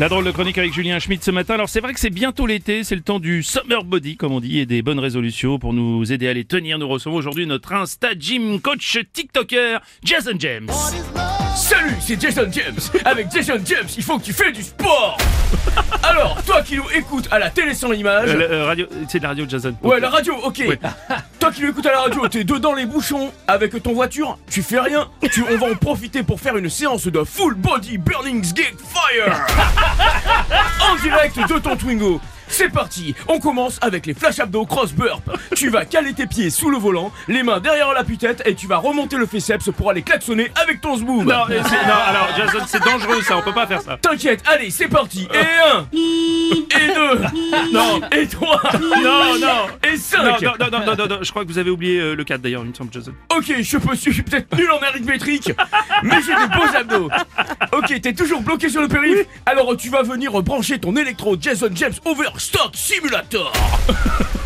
La drôle de chronique avec Julien Schmidt ce matin. Alors c'est vrai que c'est bientôt l'été, c'est le temps du summer body comme on dit et des bonnes résolutions pour nous aider à les tenir. Nous recevons aujourd'hui notre Insta Gym Coach TikToker Jason James. Salut, c'est Jason James. Avec Jason James, il faut que tu fais du sport. Alors, toi qui nous écoutes à la télé sans image. Euh, euh, radio, c'est de la radio Jason. Ouais, la radio, ok. Toi qui nous écoutes à la radio, t'es dedans les bouchons avec ton voiture, tu fais rien. Tu, on va en profiter pour faire une séance de full body burning geek fire en direct de ton Twingo. C'est parti, on commence avec les flash abdos cross burp. Tu vas caler tes pieds sous le volant, les mains derrière la putette et tu vas remonter le féceps pour aller klaxonner avec ton zboob. Non, mais c'est- non, alors Jason, c'est dangereux ça, on peut pas faire ça. T'inquiète, allez, c'est parti. Et un, et deux, Non, et trois, non, non. et Non, cinq. non, non, non, non, non, non, je crois que vous avez oublié euh, le 4 d'ailleurs, il me semble, Jason. Ok, je peux, je suis peut-être nul en arithmétique, mais j'ai des beaux abdos. Ok, t'es toujours bloqué sur le périph', alors tu vas venir brancher ton électro Jason James Overstock Simulator.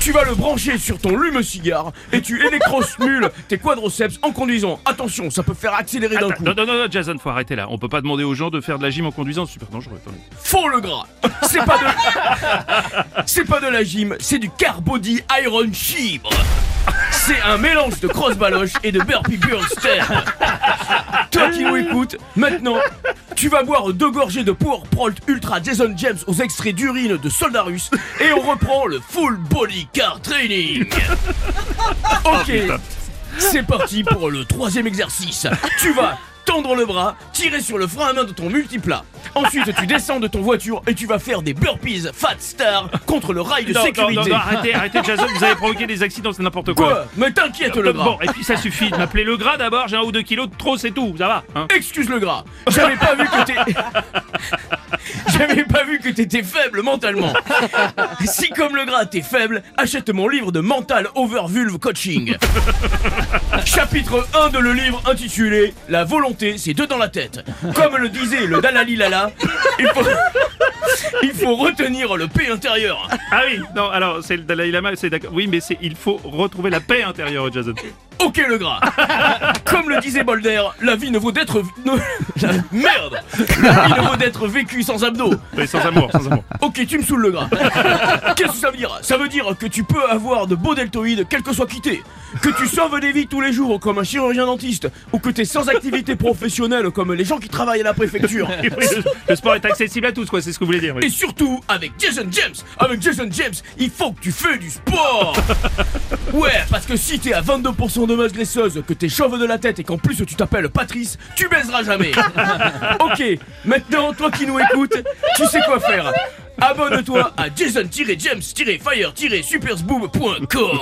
Tu vas le brancher sur ton lume-cigare et tu électrosmules tes quadriceps en conduisant. Attention, ça peut faire accélérer d'un coup. Non, non, non, non, Jason, faut arrêter là. On peut pas demander aux gens de faire de la gym en conduisant, c'est super dangereux. attendez. Faux le gras. C'est pas de C'est pas de la gym, c'est du Carbody Iron Chibre. C'est un mélange de cross baloche et de burpee girl step. Toi qui nous écoutes, maintenant, tu vas boire deux gorgées de Power Prolt Ultra Jason James aux extraits d'urine de soldats russes et on reprend le full body car training. Ok, c'est parti pour le troisième exercice. Tu vas tendre le bras, tirer sur le frein à main de ton multiplat. Ensuite, tu descends de ton voiture et tu vas faire des burpees Fat Star contre le rail de Non, sécurité. non, non, arrêtez, arrêtez, Jason, vous avez provoqué des accidents, c'est n'importe quoi. Quoi Mais t'inquiète le gras. Bon, et puis ça suffit de m'appeler le gras d'abord, j'ai un ou deux kilos de trop, c'est tout, ça va. Hein Excuse le gras. J'avais pas vu que t'es. J'avais pas vu que t'étais faible mentalement. Si comme le gras t'es faible, achète mon livre de mental over vulve coaching. Chapitre 1 de le livre intitulé La volonté, c'est deux dans la tête. Comme le disait le Dalai Lala, il faut, il faut retenir le P intérieur. Ah oui, non, alors c'est le Dalai Lama, c'est d'accord. Oui, mais c'est il faut retrouver la paix intérieure, Jason. Ok le gras Comme le disait Bolder, la vie ne vaut d'être... Merde La vie ne vaut d'être vécue sans abdos Oui, sans amour, sans amour. Ok, tu me saoules le gras. Qu'est-ce que ça veut dire? Ça veut dire que tu peux avoir de beaux deltoïdes, quel que soit quitté. Que tu sauves des vies tous les jours, comme un chirurgien dentiste. Ou que t'es sans activité professionnelle, comme les gens qui travaillent à la préfecture. Oui, le, le sport est accessible à tous, quoi, c'est ce que vous voulez dire. oui. Et surtout, avec Jason James, avec Jason James, il faut que tu fais du sport Ouais, parce que si t'es à 22% graisseuse, que t'es chauve de la tête et qu'en plus tu t'appelles Patrice, tu baiseras jamais Ok, maintenant, toi qui nous écoutes, tu sais quoi faire Abonne-toi à jason-james-fire-supersboob.com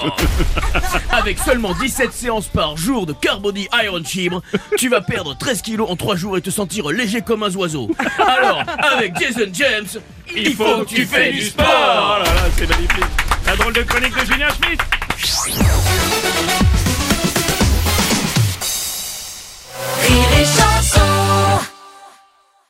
Avec seulement 17 séances par jour de Carbody Iron Chibre, tu vas perdre 13 kilos en 3 jours et te sentir léger comme un oiseau. Alors, avec Jason James, il faut que tu fais du Oh sport là là, c'est magnifique. La drôle de chronique de Julien Schmidt.